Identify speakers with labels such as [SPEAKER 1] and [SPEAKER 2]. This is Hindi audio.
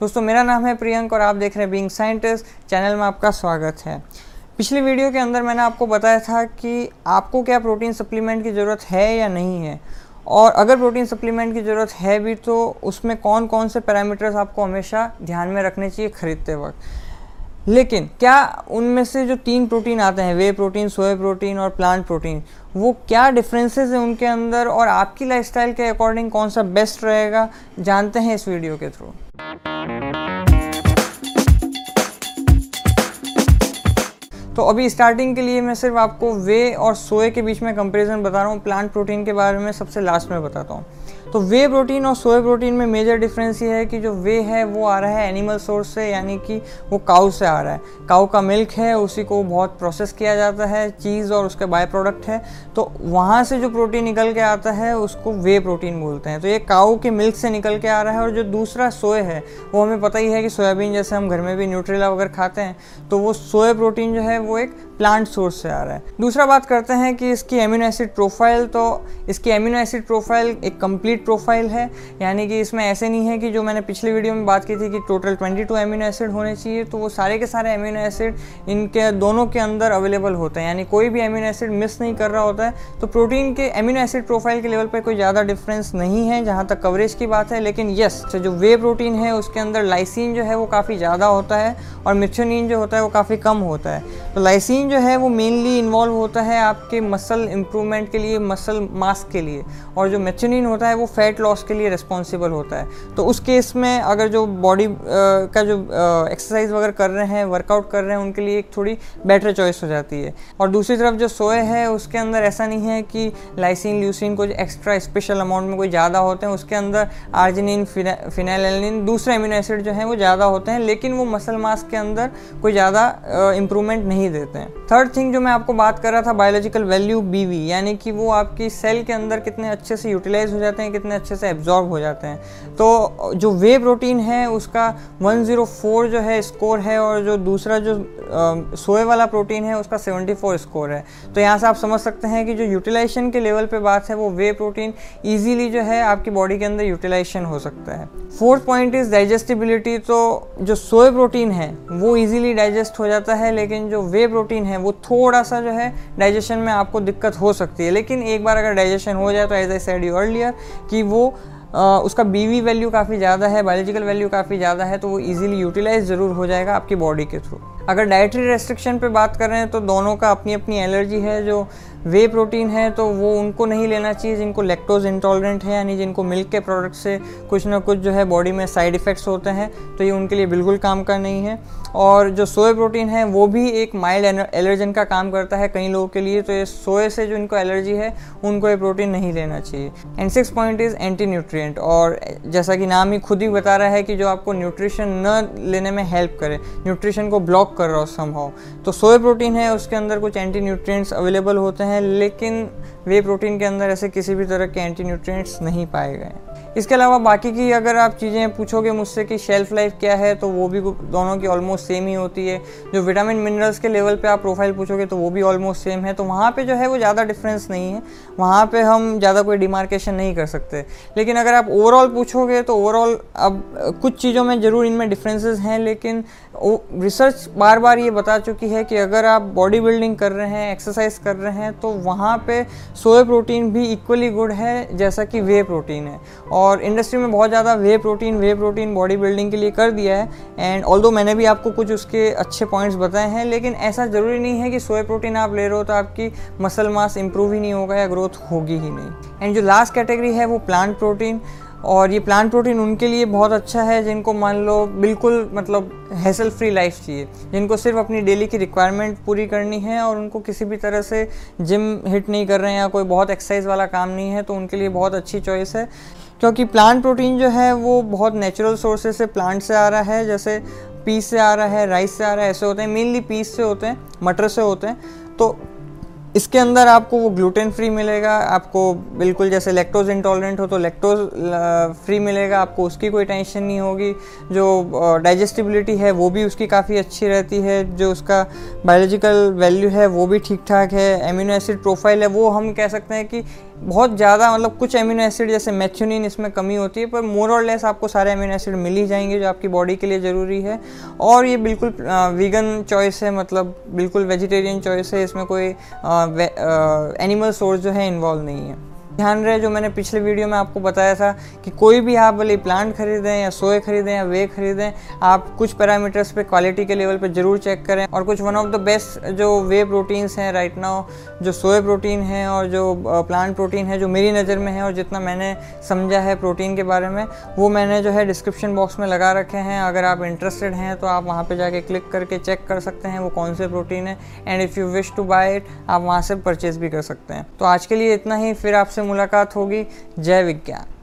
[SPEAKER 1] दोस्तों, मेरा नाम है प्रियंक और आप देख रहे हैं बीइंग साइंटिस्ट चैनल में आपका स्वागत है। पिछली वीडियो के अंदर मैंने आपको बताया था कि आपको क्या प्रोटीन सप्लीमेंट की ज़रूरत है या नहीं है। और अगर प्रोटीन सप्लीमेंट की ज़रूरत है भी तो उसमें कौन कौन से पैरामीटर्स आपको हमेशा ध्यान में रखने चाहिए ख़रीदते वक्त। लेकिन क्या उनमें से जो तीन प्रोटीन आते हैं, वे प्रोटीन सोए प्रोटीन और प्लांट प्रोटीन, वो क्या डिफरेंसेस हैं उनके अंदर और आपकी लाइफस्टाइल के अकॉर्डिंग कौन सा बेस्ट रहेगा, जानते हैं इस वीडियो के थ्रू। तो अभी स्टार्टिंग के लिए मैं सिर्फ़ आपको वे और सोए के बीच में कंपेरिजन बता रहा हूँ। प्लांट प्रोटीन के बारे में सबसे लास्ट में बताता हूँ। तो वे प्रोटीन और सोया प्रोटीन में मेजर डिफरेंस ये है कि जो वे है, वो आ रहा है एनिमल सोर्स से, यानी कि वो काउ से आ रहा है। काउ का मिल्क है, उसी को बहुत प्रोसेस किया जाता है चीज़ और उसके बाय प्रोडक्ट है। तो वहाँ से जो प्रोटीन निकल के आता है, उसको वे प्रोटीन बोलते हैं। तो ये काउ के मिल्क से निकल के आ रहा है और जो दूसरा सोए है, वो हमें पता ही है कि सोयाबीन जैसे हम घर में भी न्यूट्रेला वगैरह खाते हैं तो वो सोया प्रोटीन जो है, वो एक प्लांट सोर्स से आ रहा है। दूसरा बात करते हैं कि इसकी एमिनो एसिड प्रोफ़ाइल तो इसकी एमिनो एसिड प्रोफ़ाइल एक कंप्लीट प्रोफ़ाइल है। यानी कि इसमें ऐसे नहीं है कि जो मैंने पिछली वीडियो में बात की थी कि टोटल 22 एमिनो एसिड होने चाहिए तो वो सारे के सारे एमिनो एसिड इनके दोनों के अंदर अवेलेबल होते हैं। यानी कोई भी एमिनो एसिड मिस नहीं कर रहा होता है। तो प्रोटीन के एमिनो एसिड प्रोफ़ाइल के लेवल पर कोई ज़्यादा डिफरेंस नहीं है, जहाँ तक कवरेज की बात है। लेकिन यस जो वे प्रोटीन है, उसके अंदर लाइसिन जो है, वो काफ़ी ज़्यादा होता है और मिथ्योनिन जो होता है, वो काफ़ी कम होता है। तो लाइसिन जो है, वो मेनली इन्वॉल्व होता है आपके मसल इम्प्रूवमेंट के लिए मसल मास के लिए। और जो मेथनिन होता है, वो फैट लॉस के लिए रिस्पॉन्सिबल होता है। तो उस केस में अगर जो बॉडी का जो एक्सरसाइज वगैरह कर रहे हैं वर्कआउट कर रहे हैं, उनके लिए एक थोड़ी बेटर चॉइस हो जाती है। और दूसरी तरफ़ जो सोए है, उसके अंदर ऐसा नहीं है कि लाइसिन ल्यूसिन कुछ एक्स्ट्रा स्पेशल अमाउंट में कोई ज़्यादा होते हैं, उसके अंदर आर्जिनिन फिनाइलिन दूसरे अमीनो एसिड जो हैं, वो ज़्यादा होते हैं, लेकिन वो मसल मास के अंदर कोई ज़्यादा इम्प्रूवमेंट नहीं देते हैं। थर्ड थिंग जो मैं आपको बात कर रहा था बायोलॉजिकल वैल्यू बीवी यानी कि वो आपकी सेल के अंदर कितने अच्छे से यूटिलाइज हो जाते हैं कितने अच्छे से एब्जॉर्ब हो जाते हैं। तो जो वे प्रोटीन है, उसका 104 जो है स्कोर है और जो दूसरा जो सोए वाला प्रोटीन है, उसका 74 स्कोर है। तो यहाँ से आप समझ सकते हैं कि जो यूटिलाइजेशन के लेवल पे बात है, वो वे प्रोटीन ईजीली जो है आपकी बॉडी के अंदर यूटिलाइजेशन हो सकता है। फोर्थ पॉइंट इज़ डाइजेस्टिबिलिटी तो जो सोए प्रोटीन है, वो ईजिली डाइजेस्ट हो जाता है, लेकिन जो वे प्रोटीन है, वो थोड़ा सा जो है डाइजेशन में आपको दिक्कत हो सकती है। लेकिन एक बार अगर डाइजेशन हो जाए तो as I said you earlier कि वो आ, उसका बीवी वैल्यू काफ़ी ज़्यादा है बायोलॉजिकल वैल्यू काफ़ी ज़्यादा है तो वो इजीली यूटिलाइज ज़रूर हो जाएगा आपकी बॉडी के थ्रू अगर डाइटरी रेस्ट्रिक्शन पे बात कर रहे हैं तो दोनों का अपनी अपनी एलर्जी है जो वे प्रोटीन है तो वो उनको नहीं लेना चाहिए, जिनको लैक्टोज इंटॉलरेंट है, यानी जिनको मिल्क के प्रोडक्ट से कुछ ना कुछ जो है बॉडी में साइड इफ़ेक्ट्स होते हैं तो ये उनके लिए बिल्कुल काम का नहीं है। और जो सोए प्रोटीन है, वो भी एक माइल्ड एलर्जन का काम करता है कई लोगों के लिए तो ये सोए से जो इनको एलर्जी है, उनको ये प्रोटीन नहीं लेना चाहिए। And six point is anti nutrient और जैसा कि नाम ही खुद ही बता रहा है कि जो आपको न्यूट्रिशन न लेने में हेल्प करे न्यूट्रिशन को ब्लॉक कर रहा हो समहाउ तो सोए प्रोटीन है, उसके अंदर कुछ एंटी न्यूट्रिएंट्स अवेलेबल होते हैं लेकिन वे प्रोटीन के अंदर ऐसे किसी भी तरह के एंटी न्यूट्रिएंट्स नहीं पाए गए इसके अलावा बाकी की अगर आप चीज़ें पूछोगे मुझसे कि शेल्फ़ लाइफ क्या है तो वो भी दोनों की ऑलमोस्ट सेम ही होती है। जो विटामिन मिनरल्स के लेवल पे आप प्रोफ़ाइल पूछोगे तो वो भी ऑलमोस्ट सेम है। तो वहाँ पे जो है, वो ज़्यादा डिफरेंस नहीं है। वहाँ पे हम ज़्यादा कोई डिमार्केशन नहीं कर सकते। लेकिन अगर आप ओवरऑल पूछोगे तो ओवरऑल अब कुछ चीज़ों में ज़रूर इनमें डिफरेंसेस हैं, लेकिन रिसर्च बार बार ये बता चुकी है कि अगर आप बॉडी बिल्डिंग कर रहे हैं एक्सरसाइज कर रहे हैं तो वहाँ पे सोए प्रोटीन भी इक्वली गुड है, जैसा कि वे प्रोटीन है। और इंडस्ट्री में बहुत ज़्यादा whey protein whey protein body building के लिए कर दिया है। एंड ऑल मैंने भी आपको कुछ उसके अच्छे पॉइंट्स बताए हैं, लेकिन ऐसा ज़रूरी नहीं है कि सोए प्रोटीन आप ले रहे हो तो आपकी मसल मास इम्प्रूव ही नहीं होगा या ग्रोथ होगी ही नहीं। एंड जो लास्ट कैटेगरी है वो प्लांट प्रोटीन और ये प्लांट प्रोटीन उनके लिए बहुत अच्छा है, जिनको मान लो बिल्कुल मतलब हैसल फ्री लाइफ चाहिए। जिनको सिर्फ़ अपनी डेली की रिक्वायरमेंट पूरी करनी है और उनको किसी भी तरह से जिम हिट नहीं कर रहे हैं या कोई बहुत एक्सरसाइज वाला काम नहीं है तो उनके लिए बहुत अच्छी चॉइस है। क्योंकि प्लांट प्रोटीन जो है, वो बहुत नेचुरल सोर्सेज से प्लांट से आ रहा है, जैसे पीस से आ रहा है राइस से आ रहा है, ऐसे होते हैं मेनली पीस से होते हैं, मटर से होते हैं। तो इसके अंदर आपको वो ग्लूटेन फ्री मिलेगा, आपको बिल्कुल जैसे लेक्टोज इंटॉलरेंट हो तो लेक्टोज फ्री मिलेगा, आपको उसकी कोई टेंशन नहीं होगी। जो डाइजेस्टिबिलिटी है वो भी उसकी काफ़ी अच्छी रहती है। जो उसका बायोलॉजिकल वैल्यू है वो भी ठीक ठाक है। एमिनो एसिड प्रोफ़ाइल है वो हम कह सकते हैं कि बहुत ज़्यादा मतलब कुछ अमीनो एसिड जैसे मैथ्यूनिन इसमें कमी होती है, पर मोर और लेस आपको सारे अमीनो एसिड मिल ही जाएँगे जो आपकी बॉडी के लिए ज़रूरी है। और ये बिल्कुल वीगन चॉइस है मतलब बिल्कुल वेजिटेरियन चॉइस है, इसमें कोई एनिमल सोर्स जो है इन्वॉल्व नहीं है। ध्यान रहे, जो मैंने पिछले वीडियो में आपको बताया था कि कोई भी आप भले प्लांट खरीदें या सोए खरीदें या वे खरीदें, आप कुछ पैरामीटर्स पे क्वालिटी के लेवल पे ज़रूर चेक करें। और कुछ वन ऑफ़ द बेस्ट जो वे प्रोटीन्स हैं राइट नाउ जो सोए प्रोटीन है और जो प्लांट प्रोटीन है, जो मेरी नज़र में है और जितना मैंने समझा है प्रोटीन के बारे में, वो मैंने जो है डिस्क्रिप्शन बॉक्स में लगा रखे हैं। अगर आप इंटरेस्टेड हैं तो आप वहाँ पर जाके क्लिक करके चेक कर सकते हैं वो कौन से प्रोटीन है। And if you wish to buy it आप वहाँ से परचेज भी कर सकते हैं। तो आज के लिए इतना ही, फिर आपसे मुलाकात होगी। जय विज्ञान।